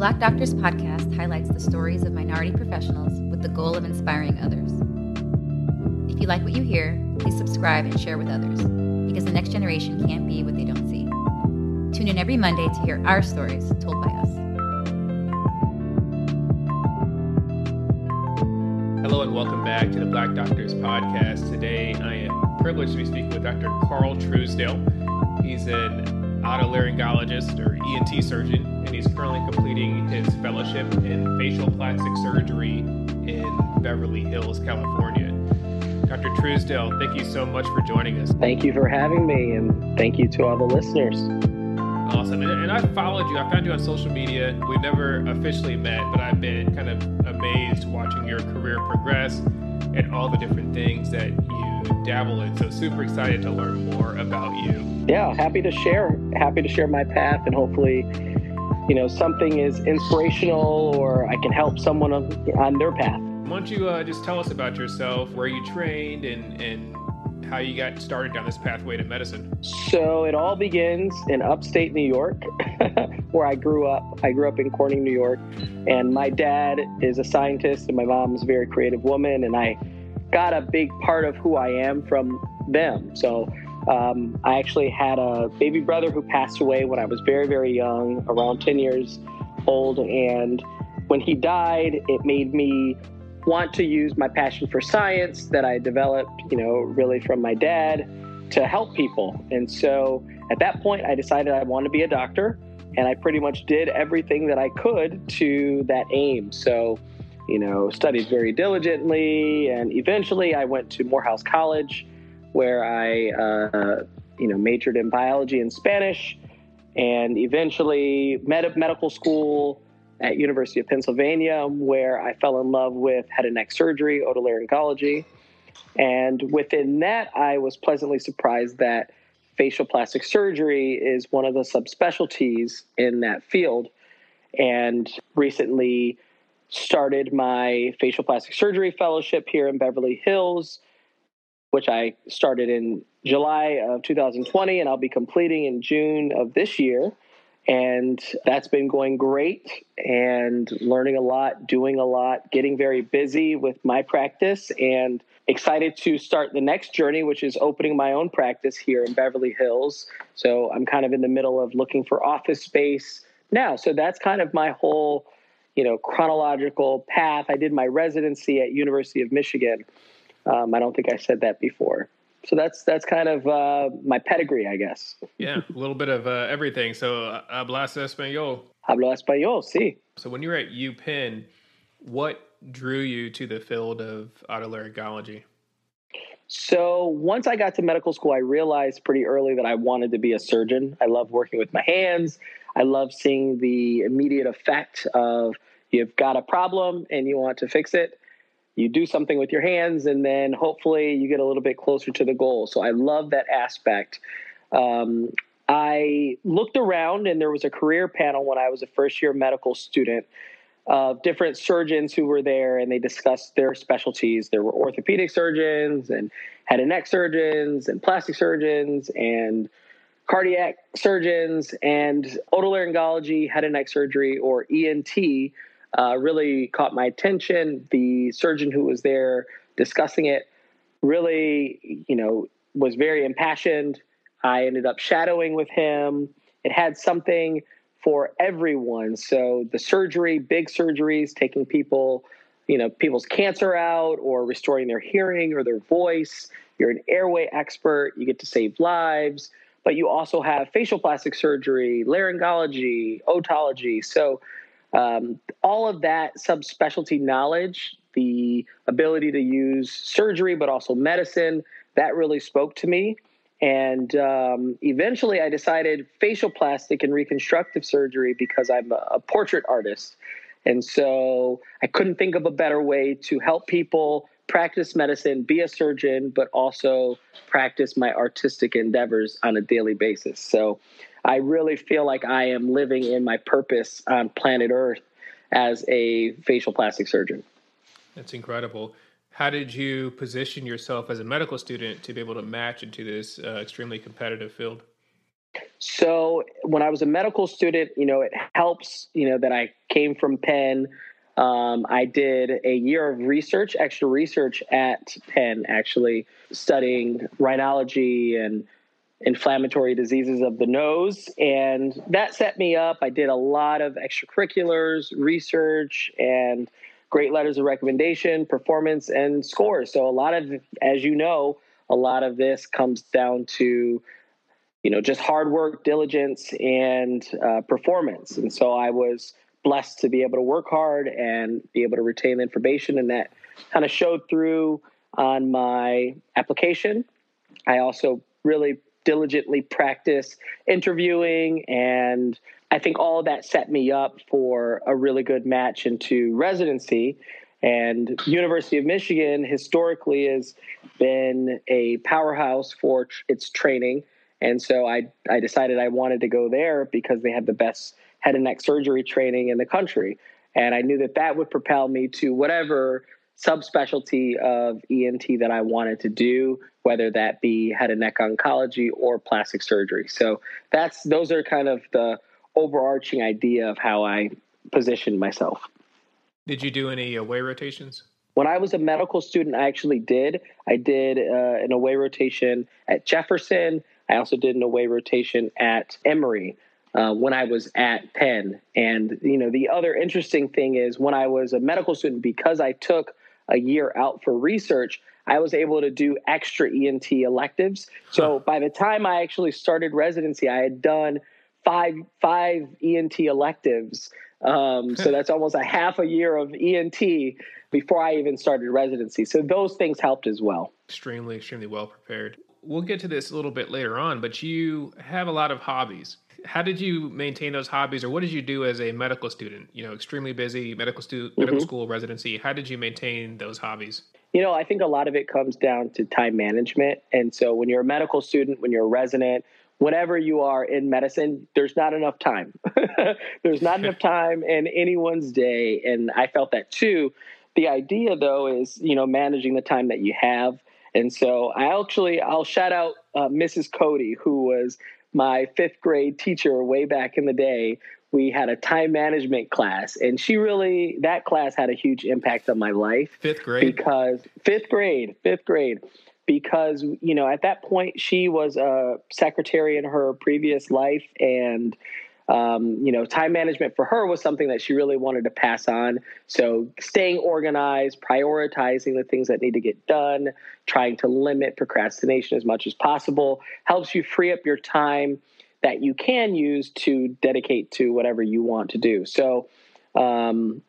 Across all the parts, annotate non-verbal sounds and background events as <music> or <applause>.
Black Doctors podcast highlights the stories of minority professionals with the goal of inspiring others. If you like what you hear, please subscribe and share with others because the next generation can't be what they don't see. Tune in every Monday to hear our stories told by us. Hello and welcome back to the Black Doctors podcast. Today I am privileged to be speaking with Dr. Carl Truesdale. He's an otolaryngologist or ENT surgeon, and he's currently completing his fellowship in facial plastic surgery in Beverly Hills, California. Dr. Truesdale, thank you so much for joining us. Thank you for having me, and thank you to all the listeners. Awesome. And, and I followed you. I found you on social media. We've never officially met, but I've been kind of amazed watching your career progress and all the different things that you dabble in. So super excited to learn more about you. Yeah, happy to share. Happy to share my path, and hopefully, you know, something is inspirational, or I can help someone on, on their path. Why don't you uh, just tell us about yourself, where you trained, and and how you got started down this pathway to medicine? So it all begins in upstate New York, <laughs> where I grew up. I grew up in Corning, New York, and my dad is a scientist, and my mom's a very creative woman, and I got a big part of who I am from them. So um, I actually had a baby brother who passed away when I was very, very young, around 10 years old, and when he died, it made me want to use my passion for science that I developed, you know, really from my dad to help people. And so at that point, I decided I wanted to be a doctor, and I pretty much did everything that I could to that aim. So, you know, studied very diligently, and eventually I went to Morehouse College, where I, uh, you know, majored in biology and Spanish, and eventually med- medical school at University of Pennsylvania, where I fell in love with head and neck surgery, otolaryngology. And within that, I was pleasantly surprised that facial plastic surgery is one of the subspecialties in that field. And recently started my facial plastic surgery fellowship here in Beverly Hills, which I started in July of 2020, and I'll be completing in June of this year. And that's been going great and learning a lot, doing a lot, getting very busy with my practice, and excited to start the next journey, which is opening my own practice here in Beverly Hills. So I'm kind of in the middle of looking for office space now. So that's kind of my whole, you know, chronological path. I did my residency at University of Michigan. Um, I don't think I said that before so that's that's kind of uh, my pedigree, I guess. Yeah, a little bit of uh, everything. So, uh, hablas español. Hablo español, sí. So, when you were at UPenn, what drew you to the field of otolaryngology? So, once I got to medical school, I realized pretty early that I wanted to be a surgeon. I love working with my hands. I love seeing the immediate effect of you've got a problem and you want to fix it you do something with your hands and then hopefully you get a little bit closer to the goal. So i love that aspect. Um, i looked around and there was a career panel when i was a first year medical student of different surgeons who were there and they discussed their specialties. There were orthopedic surgeons and head and neck surgeons and plastic surgeons and cardiac surgeons and otolaryngology head and neck surgery or ent uh, really caught my attention. The surgeon who was there discussing it really, you know, was very impassioned. I ended up shadowing with him. It had something for everyone. So the surgery, big surgeries, taking people, you know, people's cancer out or restoring their hearing or their voice. You're an airway expert. You get to save lives. But you also have facial plastic surgery, laryngology, otology. So um, all of that subspecialty knowledge, the ability to use surgery, but also medicine, that really spoke to me. And um, eventually I decided facial plastic and reconstructive surgery because I'm a, a portrait artist. And so I couldn't think of a better way to help people practice medicine, be a surgeon, but also practice my artistic endeavors on a daily basis. So I really feel like I am living in my purpose on planet Earth as a facial plastic surgeon. That's incredible. How did you position yourself as a medical student to be able to match into this uh, extremely competitive field? So when I was a medical student, you know, it helps, you know, that I came from Penn. Um, I did a year of research, extra research at Penn, actually studying rhinology and inflammatory diseases of the nose. And that set me up. I did a lot of extracurriculars, research, and great letters of recommendation, performance, and scores. So, a lot of, as you know, a lot of this comes down to you know just hard work diligence and uh, performance and so i was blessed to be able to work hard and be able to retain the information and that kind of showed through on my application i also really diligently practice interviewing and i think all that set me up for a really good match into residency and university of michigan historically has been a powerhouse for its training and so I, I decided I wanted to go there because they had the best head and neck surgery training in the country. And I knew that that would propel me to whatever subspecialty of ENT that I wanted to do, whether that be head and neck oncology or plastic surgery. So that's those are kind of the overarching idea of how I positioned myself. Did you do any away rotations? When I was a medical student, I actually did. I did uh, an away rotation at Jefferson. I also did an away rotation at Emory uh, when I was at Penn. And, you know, the other interesting thing is when I was a medical student, because I took a year out for research, I was able to do extra ENT electives. So huh. by the time I actually started residency, I had done five five ENT electives. Um, so <laughs> that's almost a half a year of ENT before I even started residency. So those things helped as well. Extremely, extremely well prepared we'll get to this a little bit later on, but you have a lot of hobbies. How did you maintain those hobbies, or what did you do as a medical student? You know, extremely busy medical stu- medical mm-hmm. school residency. How did you maintain those hobbies? You know, I think a lot of it comes down to time management. And so, when you're a medical student, when you're a resident, whenever you are in medicine, there's not enough time. <laughs> there's not enough time in anyone's day, and I felt that too. The idea, though, is you know managing the time that you have and so I actually I'll shout out uh, Mrs. Cody, who was my fifth grade teacher way back in the day. We had a time management class, and she really that class had a huge impact on my life. Fifth grade, because fifth grade, fifth grade, because you know at that point she was a secretary in her previous life, and um, you know, time management for her was something that she really wanted to pass on. So staying organized, prioritizing the things that need to get done, trying to limit procrastination as much as possible helps you free up your time that you can use to dedicate to whatever you want to do. So, um,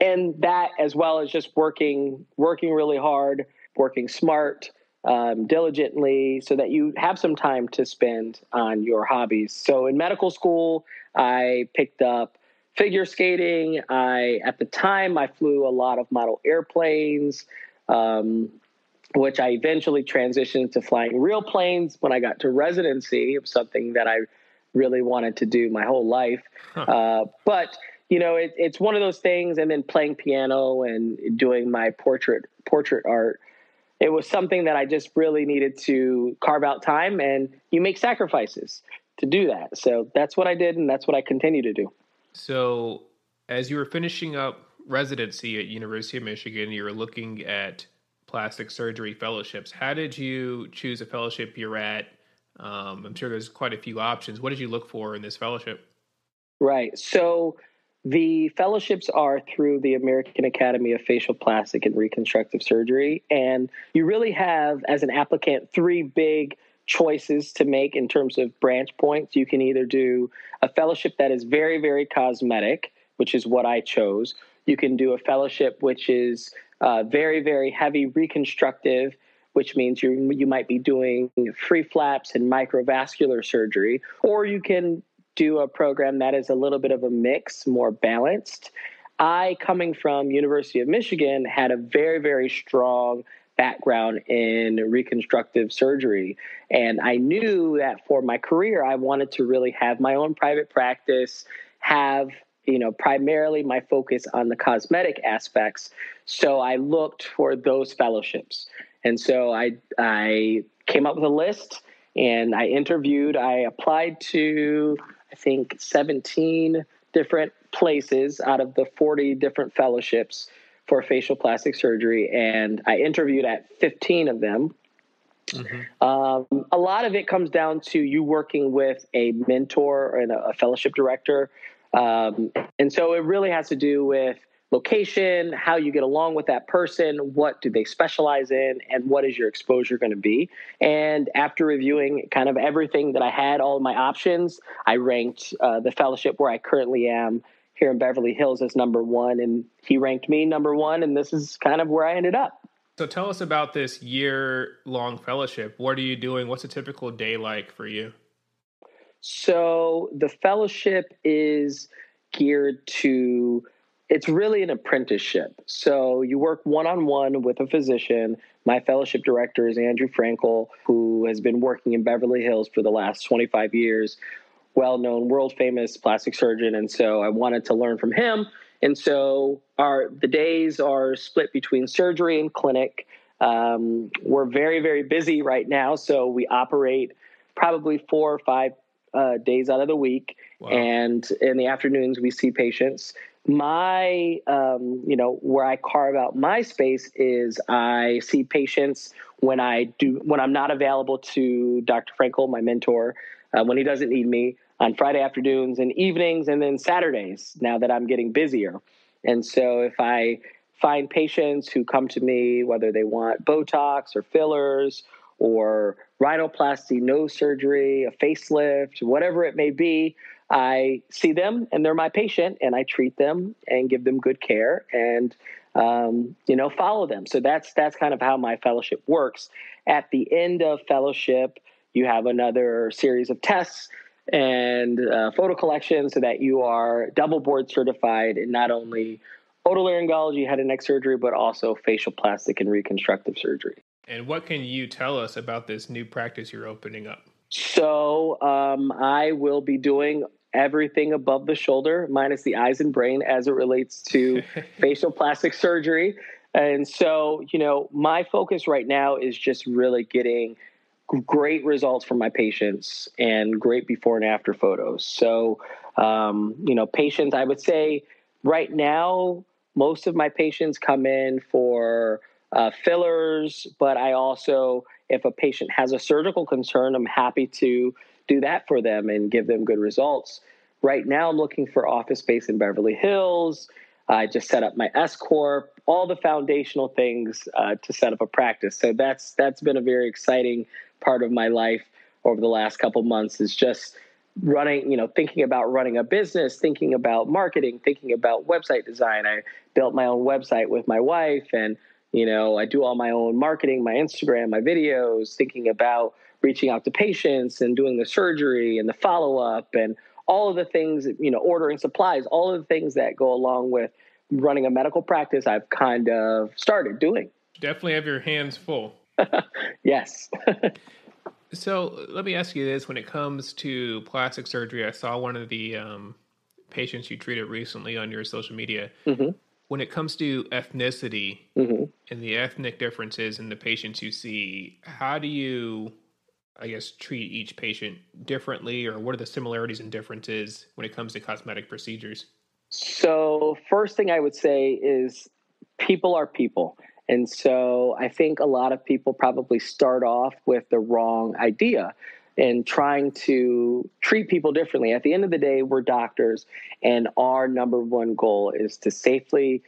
and that as well as just working, working really hard, working smart, um, diligently so that you have some time to spend on your hobbies. So in medical school, I picked up figure skating. I at the time I flew a lot of model airplanes, um, which I eventually transitioned to flying real planes when I got to residency. It was something that I really wanted to do my whole life, huh. uh, but you know it, it's one of those things. And then playing piano and doing my portrait portrait art it was something that I just really needed to carve out time, and you make sacrifices to do that. So that's what I did, and that's what I continue to do. So, as you were finishing up residency at University of Michigan, you were looking at plastic surgery fellowships. How did you choose a fellowship you're at? Um, I'm sure there's quite a few options. What did you look for in this fellowship? Right. So the fellowships are through the American Academy of Facial Plastic and Reconstructive Surgery. And you really have, as an applicant, three big choices to make in terms of branch points. You can either do a fellowship that is very, very cosmetic, which is what I chose. You can do a fellowship which is uh, very, very heavy reconstructive, which means you you might be doing free flaps and microvascular surgery, or you can do a program that is a little bit of a mix, more balanced. I, coming from University of Michigan, had a very, very strong background in reconstructive surgery. And I knew that for my career, I wanted to really have my own private practice, have you know primarily my focus on the cosmetic aspects so i looked for those fellowships and so i i came up with a list and I interviewed. I applied to, I think, 17 different places out of the 40 different fellowships for facial plastic surgery, and I interviewed at 15 of them. Mm-hmm. Um, a lot of it comes down to you working with a mentor and a, a fellowship director. Um, and so it really has to do with location, how you get along with that person, what do they specialize in, and what is your exposure going to be. And after reviewing kind of everything that I had, all of my options, I ranked uh, the fellowship where I currently am here in Beverly Hills as number one, and he ranked me number one, and this is kind of where I ended up. So tell us about this year long fellowship. What are you doing? What's a typical day like for you? So the fellowship is geared to it's really an apprenticeship. So you work one on one with a physician. My fellowship director is Andrew Frankel, who has been working in Beverly Hills for the last 25 years, well known, world famous plastic surgeon. And so I wanted to learn from him. And so our the days are split between surgery and clinic. Um, we're very, very busy right now. So we operate probably four or five uh, days out of the week. Wow. And in the afternoons, we see patients my um, you know where i carve out my space is i see patients when i do when i'm not available to dr frankel my mentor uh, when he doesn't need me on friday afternoons and evenings and then saturdays now that i'm getting busier. And so if i find patients who come to me whether they want botox or fillers or rhinoplasty nose surgery a facelift whatever it may be I see them and they're my patient and I treat them and give them good care and um, you know follow them. So that's that's kind of how my fellowship works. At the end of fellowship, you have another series of tests and uh, photo collection so that you are double board certified in not only otolaryngology, head and neck surgery, but also facial plastic and reconstructive surgery. And what can you tell us about this new practice you're opening up? So um, I will be doing everything above the shoulder, minus the eyes and brain, as it relates to <laughs> facial plastic surgery. And so, you know, my focus right now is just really getting great results from my patients and great before and after photos. So, um, you know, patients, I would say right now, most of my patients come in for uh, fillers, but I also, if a patient has a surgical concern, I'm happy to do that for them and give them good results. Right now, I'm looking for office space in Beverly Hills. I just set up my S corp, all the foundational things uh, to set up a practice. So that's that's been a very exciting part of my life over the last couple months. Is just running, you know, thinking about running a business, thinking about marketing, thinking about website design. I built my own website with my wife, and you know, I do all my own marketing, my Instagram, my videos, thinking about reaching out to patients and doing the surgery and the follow up and all of the things, you know, ordering supplies, all of the things that go along with running a medical practice, I've kind of started doing. Definitely have your hands full. <laughs> yes. <laughs> so let me ask you this when it comes to plastic surgery, I saw one of the um, patients you treated recently on your social media. Mm-hmm. When it comes to ethnicity mm-hmm. and the ethnic differences in the patients you see, how do you I guess, treat each patient differently, or what are the similarities and differences when it comes to cosmetic procedures? So, first thing I would say is people are people. And so I think a lot of people probably start off with the wrong idea and trying to treat people differently. At the end of the day, we're doctors, and our number one goal is to safely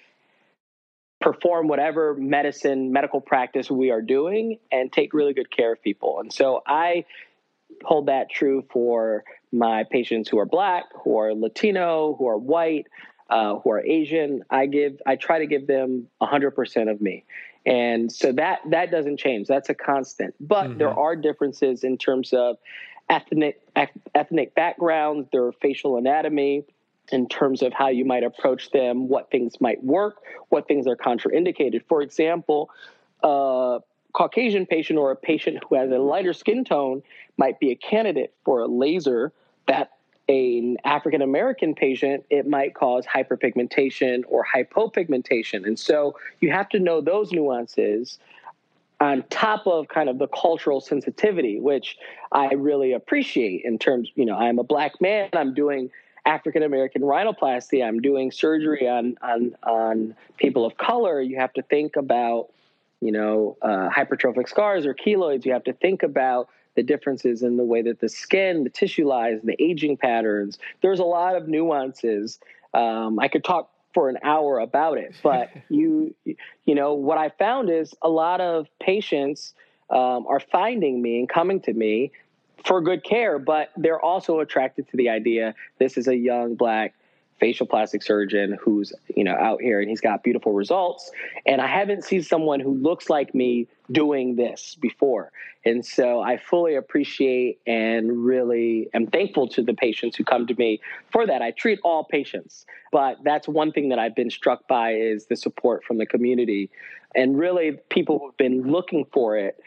perform whatever medicine, medical practice we are doing and take really good care of people. And so I hold that true for my patients who are black, who are Latino, who are white, uh, who are Asian. I give, I try to give them 100% of me. And so that that doesn't change. That's a constant. But mm-hmm. there are differences in terms of ethnic ethnic backgrounds, their facial anatomy, in terms of how you might approach them, what things might work, what things are contraindicated. For example, a Caucasian patient or a patient who has a lighter skin tone might be a candidate for a laser that an African American patient, it might cause hyperpigmentation or hypopigmentation. And so you have to know those nuances. on top of kind of the cultural sensitivity, which I really appreciate in terms, you know, I'm a black man, I'm doing African American rhinoplasty, I'm doing surgery on on on people of color. You have to think about, you know, uh, hypertrophic scars or keloids. You have to think about the differences in the way that the skin, the tissue lies, the aging patterns. There's a lot of nuances. Um, I could talk for an hour about it, but <laughs> you, you know, what I found is a lot of patients um, are finding me and coming to me for good care, but they're also attracted to the idea this is a young black facial plastic surgeon who's you know out here and he's got beautiful results. And i haven't seen someone who looks like me doing this before. And so i fully appreciate and really am thankful to the patients who come to me for that. I treat all patients but that's one thing that i've been struck by is the support from the community and really people who've been looking for it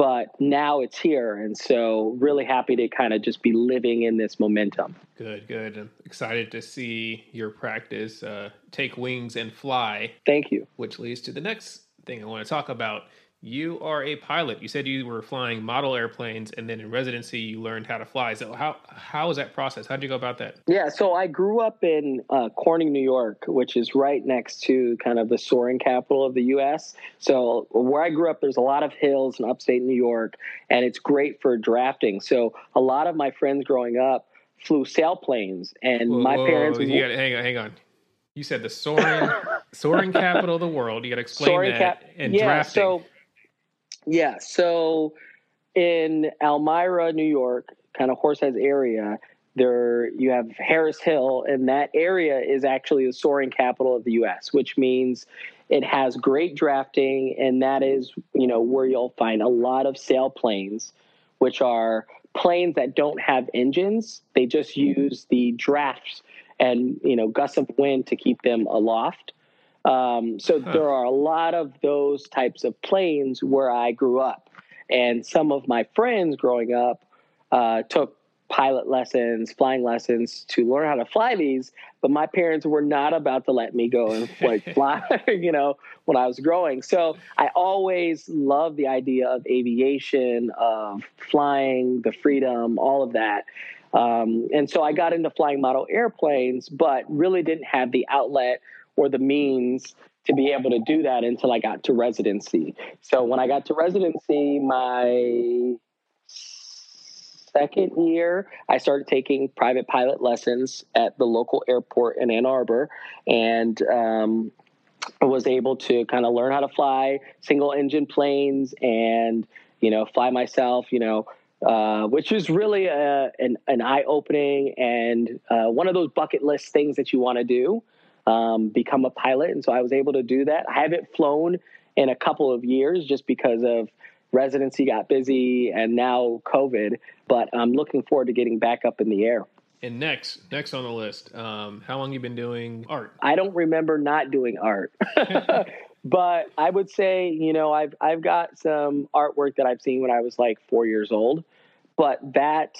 but now it's here and so really happy to kind of just be living in this momentum. Good good. I'm excited to see your practice uh, take wings and fly. Thank you. Which leads to the next thing i want to talk about you are a pilot. You said you were flying model airplanes, and then in residency you learned how to fly. So how how was that process? How did you go about that? Yeah, so I grew up in uh, Corning, New York, which is right next to kind of the soaring capital of the U.S. So where I grew up, there's a lot of hills in upstate New York, and it's great for drafting. So a lot of my friends growing up flew sailplanes, and whoa, my parents. Whoa, you gotta, hang on, hang on. You said the soaring <laughs> soaring capital of the world. You got to explain soaring that cap- and yeah, drafting. So yeah. So in Elmira, New York, kind of Horseheads area, there you have Harris Hill, and that area is actually the soaring capital of the U.S., which means it has great drafting, and that is you know where you'll find a lot of sailplanes, which are planes that don't have engines; they just use the drafts and you know gusts of wind to keep them aloft. Um, so huh. there are a lot of those types of planes where I grew up. And some of my friends growing up uh, took pilot lessons, flying lessons to learn how to fly these. But my parents were not about to let me go and like <laughs> fly, <laughs> you know, when I was growing. So I always loved the idea of aviation, of flying, the freedom, all of that. Um, and so I got into flying model airplanes, but really didn't have the outlet or the means to be able to do that until I got to residency. So when I got to residency, my second year, I started taking private pilot lessons at the local airport in Ann Arbor, and um, was able to kind of learn how to fly single engine planes and you know fly myself. You know. Uh, which is really a, an, an eye opening and uh, one of those bucket list things that you want to do um, become a pilot. And so I was able to do that. I haven't flown in a couple of years just because of residency got busy and now COVID, but I'm looking forward to getting back up in the air. And next, next on the list, um, how long you been doing art? I don't remember not doing art, <laughs> but I would say, you know, I've I've got some artwork that I've seen when I was like four years old, but that,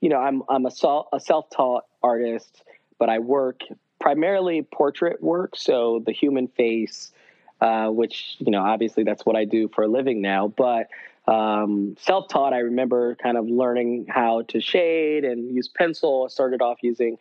you know, I'm I'm a, a self-taught artist, but I work primarily portrait work, so the human face, uh, which you know obviously that's what I do for a living now. But um, self-taught, I remember kind of learning how to shade and use pencil. I started off using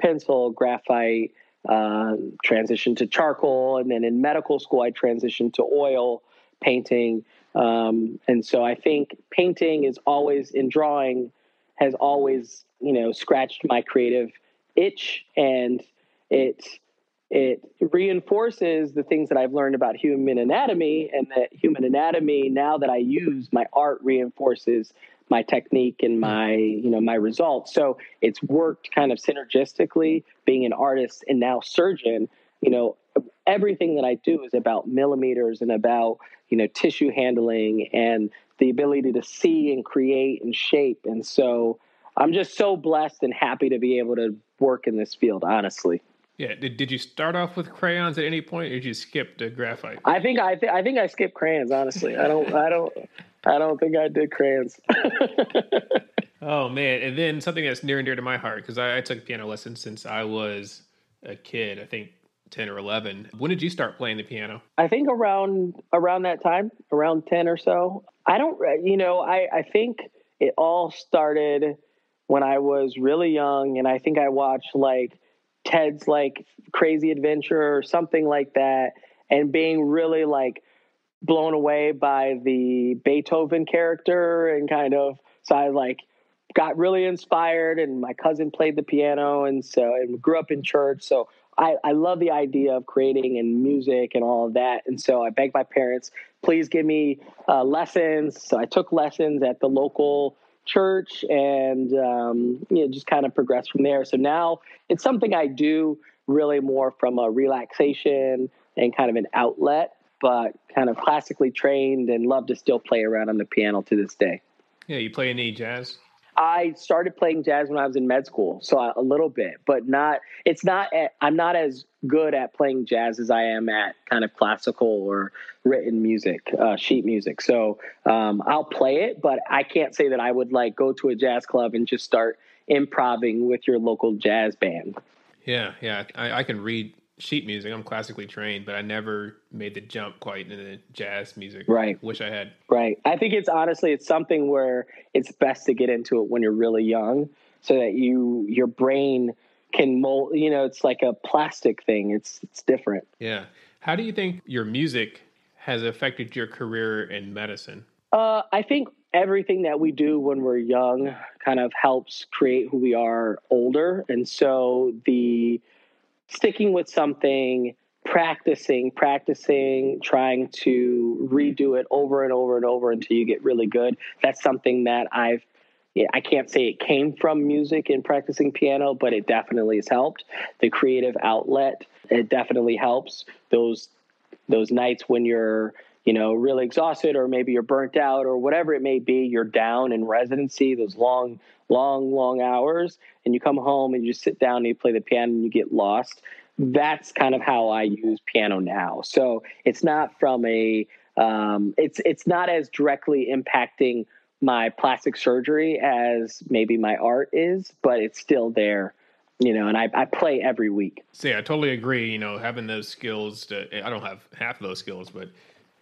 pencil, graphite, uh, transitioned to charcoal, and then in medical school I transitioned to oil painting. Um, and so I think painting is always in drawing has always you know scratched my creative itch and it it reinforces the things that I've learned about human anatomy, and that human anatomy now that I use my art reinforces my technique and my you know my results. So it's worked kind of synergistically. Being an artist and now surgeon, you know everything that I do is about millimeters and about you know tissue handling and the ability to see and create and shape. And so I'm just so blessed and happy to be able to work in this field. Honestly. Yeah. Did, did you start off with crayons at any point, or did you skip to graphite? I think I th- I think I skipped crayons. Honestly, I don't I don't I don't think I did crayons. <laughs> oh man! And then something that's near and dear to my heart because I, I took piano lessons since I was a kid. I think 10 or 11. When did you start playing the piano? I think around around that time, around 10 or so. I don't you know, I I think it all started when I was really young and I think I watched like Ted's like Crazy Adventure or something like that and being really like blown away by the Beethoven character and kind of so I like got really inspired and my cousin played the piano and so and grew up in church so I, I love the idea of creating and music and all of that and so I begged my parents please give me uh, lessons so I took lessons at the local church and um, you know just kind of progressed from there. So now it's something I do really more from a relaxation and kind of an outlet but kind of classically trained and love to still play around on the piano to this day. Yeah you play any jazz I started playing jazz when I was in med school, so a little bit, but not. It's not. I'm not as good at playing jazz as I am at kind of classical or written music, uh, sheet music. So um, I'll play it, but I can't say that I would like go to a jazz club and just start improvising with your local jazz band. Yeah, yeah, I, I can read sheet music. I'm classically trained, but I never made the jump quite into jazz music. Right. Wish I had. Right. I think it's honestly it's something where it's best to get into it when you're really young so that you your brain can mold, you know, it's like a plastic thing. It's it's different. Yeah. How do you think your music has affected your career in medicine? Uh, I think everything that we do when we're young kind of helps create who we are older. And so the sticking with something, practicing, practicing, trying to redo it over and over and over until you get really good. That's something that I've I can't say it came from music and practicing piano, but it definitely has helped. The creative outlet, it definitely helps. Those those nights when you're you know really exhausted or maybe you're burnt out or whatever it may be you're down in residency those long long, long hours, and you come home and you just sit down and you play the piano and you get lost. That's kind of how I use piano now. So it's not from a, um, it's it's not as directly impacting my plastic surgery as maybe my art is, but it's still there you know, and I, I play every week. Yeah, I totally agree. You know, having those skills to, I don't have half of those skills, but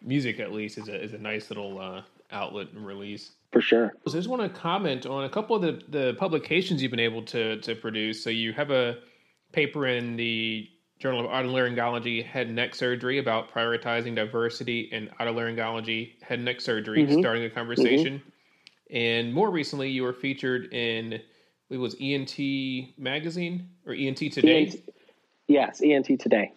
music at least is a, is a nice little uh, outlet and release for sure. So I just want to comment on a couple of the, the publications you've been able to to produce. So you have a paper in the Journal of Otolaryngology Head and Neck Surgery about prioritizing diversity in otolaryngology head and neck surgery, mm-hmm. starting a conversation. Mm-hmm. And more recently, you were featured in it was ENT magazine or ENT Today. ENT, yes, ENT Today.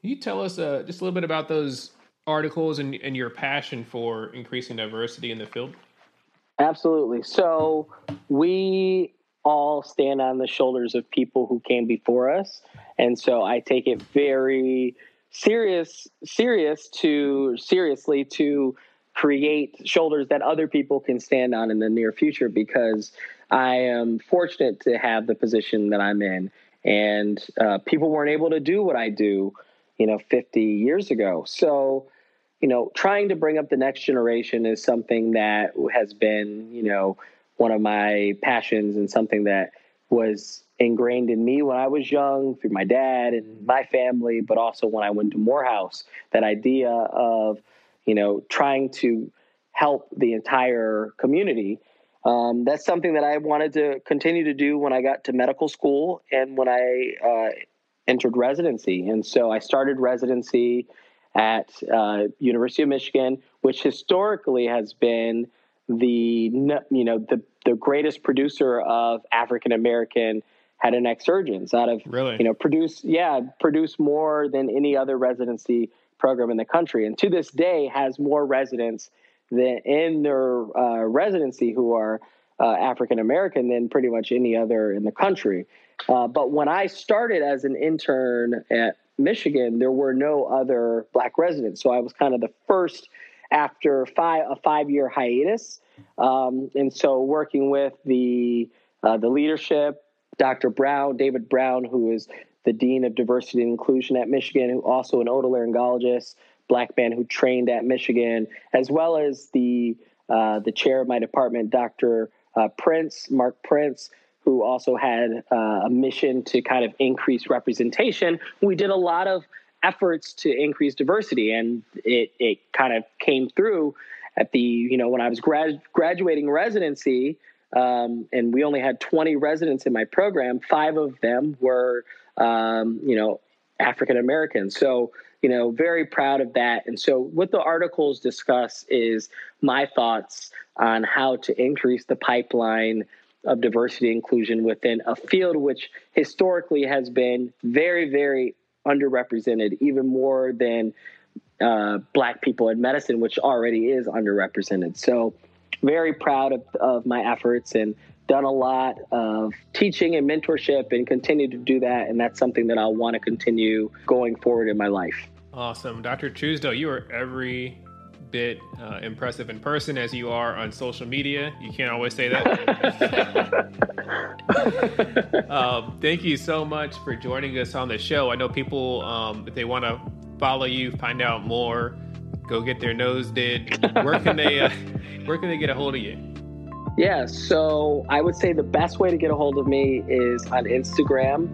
Can you tell us uh, just a little bit about those articles and, and your passion for increasing diversity in the field? Absolutely. So we all stand on the shoulders of people who came before us, and so I take it very serious, serious to seriously to create shoulders that other people can stand on in the near future because I am fortunate to have the position that I'm in, and uh, people weren't able to do what I do, you know, 50 years ago. So you know, trying to bring up the next generation is something that has been, you know, one of my passions and something that was ingrained in me when I was young through my dad and my family, but also when I went to Morehouse, that idea of, you know, trying to help the entire community. Um, that's something that I wanted to continue to do when I got to medical school and when I uh, entered residency. And so I started residency at uh, University of Michigan, which historically has been the you know the the greatest producer of African American head and neck surgeons out of really you know produce yeah produce more than any other residency program in the country and to this day has more residents than in their uh, residency who are uh, African American than pretty much any other in the country. Uh, but when I started as an intern at Michigan, there were no other black residents. So I was kind of the first after five, a five year hiatus. Um, and so working with the, uh, the leadership, Dr. Brown, David Brown, who is the Dean of Diversity and Inclusion at Michigan, who also an otolaryngologist, black man who trained at Michigan, as well as the, uh, the chair of my department, Dr. Uh, Prince, Mark Prince, who also had uh, a mission to kind of increase representation. We did a lot of efforts to increase diversity, and it it kind of came through at the you know when I was grad, graduating residency. Um, and we only had 20 residents in my program. Five of them were, um, you know, African Americans. So, you know, very proud of that. And so, what the articles discuss is my thoughts on how to increase the pipeline of diversity inclusion within a field which historically has been very, very underrepresented, even more than uh, Black people in medicine, which already is underrepresented. So, very proud of, of my efforts and done a lot of teaching and mentorship and continue to do that. And that's something that I'll want to continue going forward in my life. Awesome. Dr. Truesdale, you are every bit uh, impressive in person as you are on social media. You can't always say that. <laughs> um, thank you so much for joining us on the show. I know people, um, if they want to follow you, find out more, go get their nose did. Where can they? Uh, <laughs> where can they get a hold of you? Yeah, so I would say the best way to get a hold of me is on Instagram.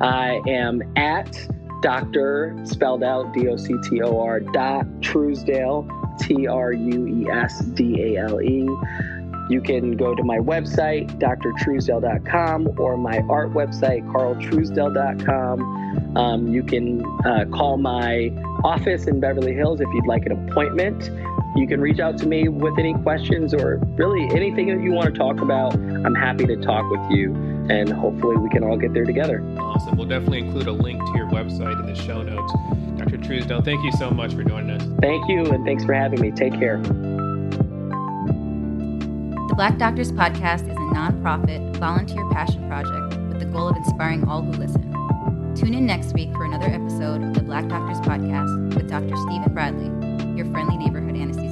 I am at Dr. spelled out D O C T O R dot Truesdale T R U E S D A L E. You can go to my website, drtruesdale.com, or my art website, carltruesdale.com. Um, you can uh, call my office in Beverly Hills if you'd like an appointment. You can reach out to me with any questions or really anything that you want to talk about. I'm happy to talk with you, and hopefully, we can all get there together. Awesome. We'll definitely include a link to your website in the show notes. Dr. Truesdale, thank you so much for joining us. Thank you, and thanks for having me. Take care. The Black Doctors Podcast is a nonprofit, volunteer passion project with the goal of inspiring all who listen. Tune in next week for another episode of the Black Doctors Podcast with Dr. Steven Bradley, your friendly neighborhood anesthesiologist.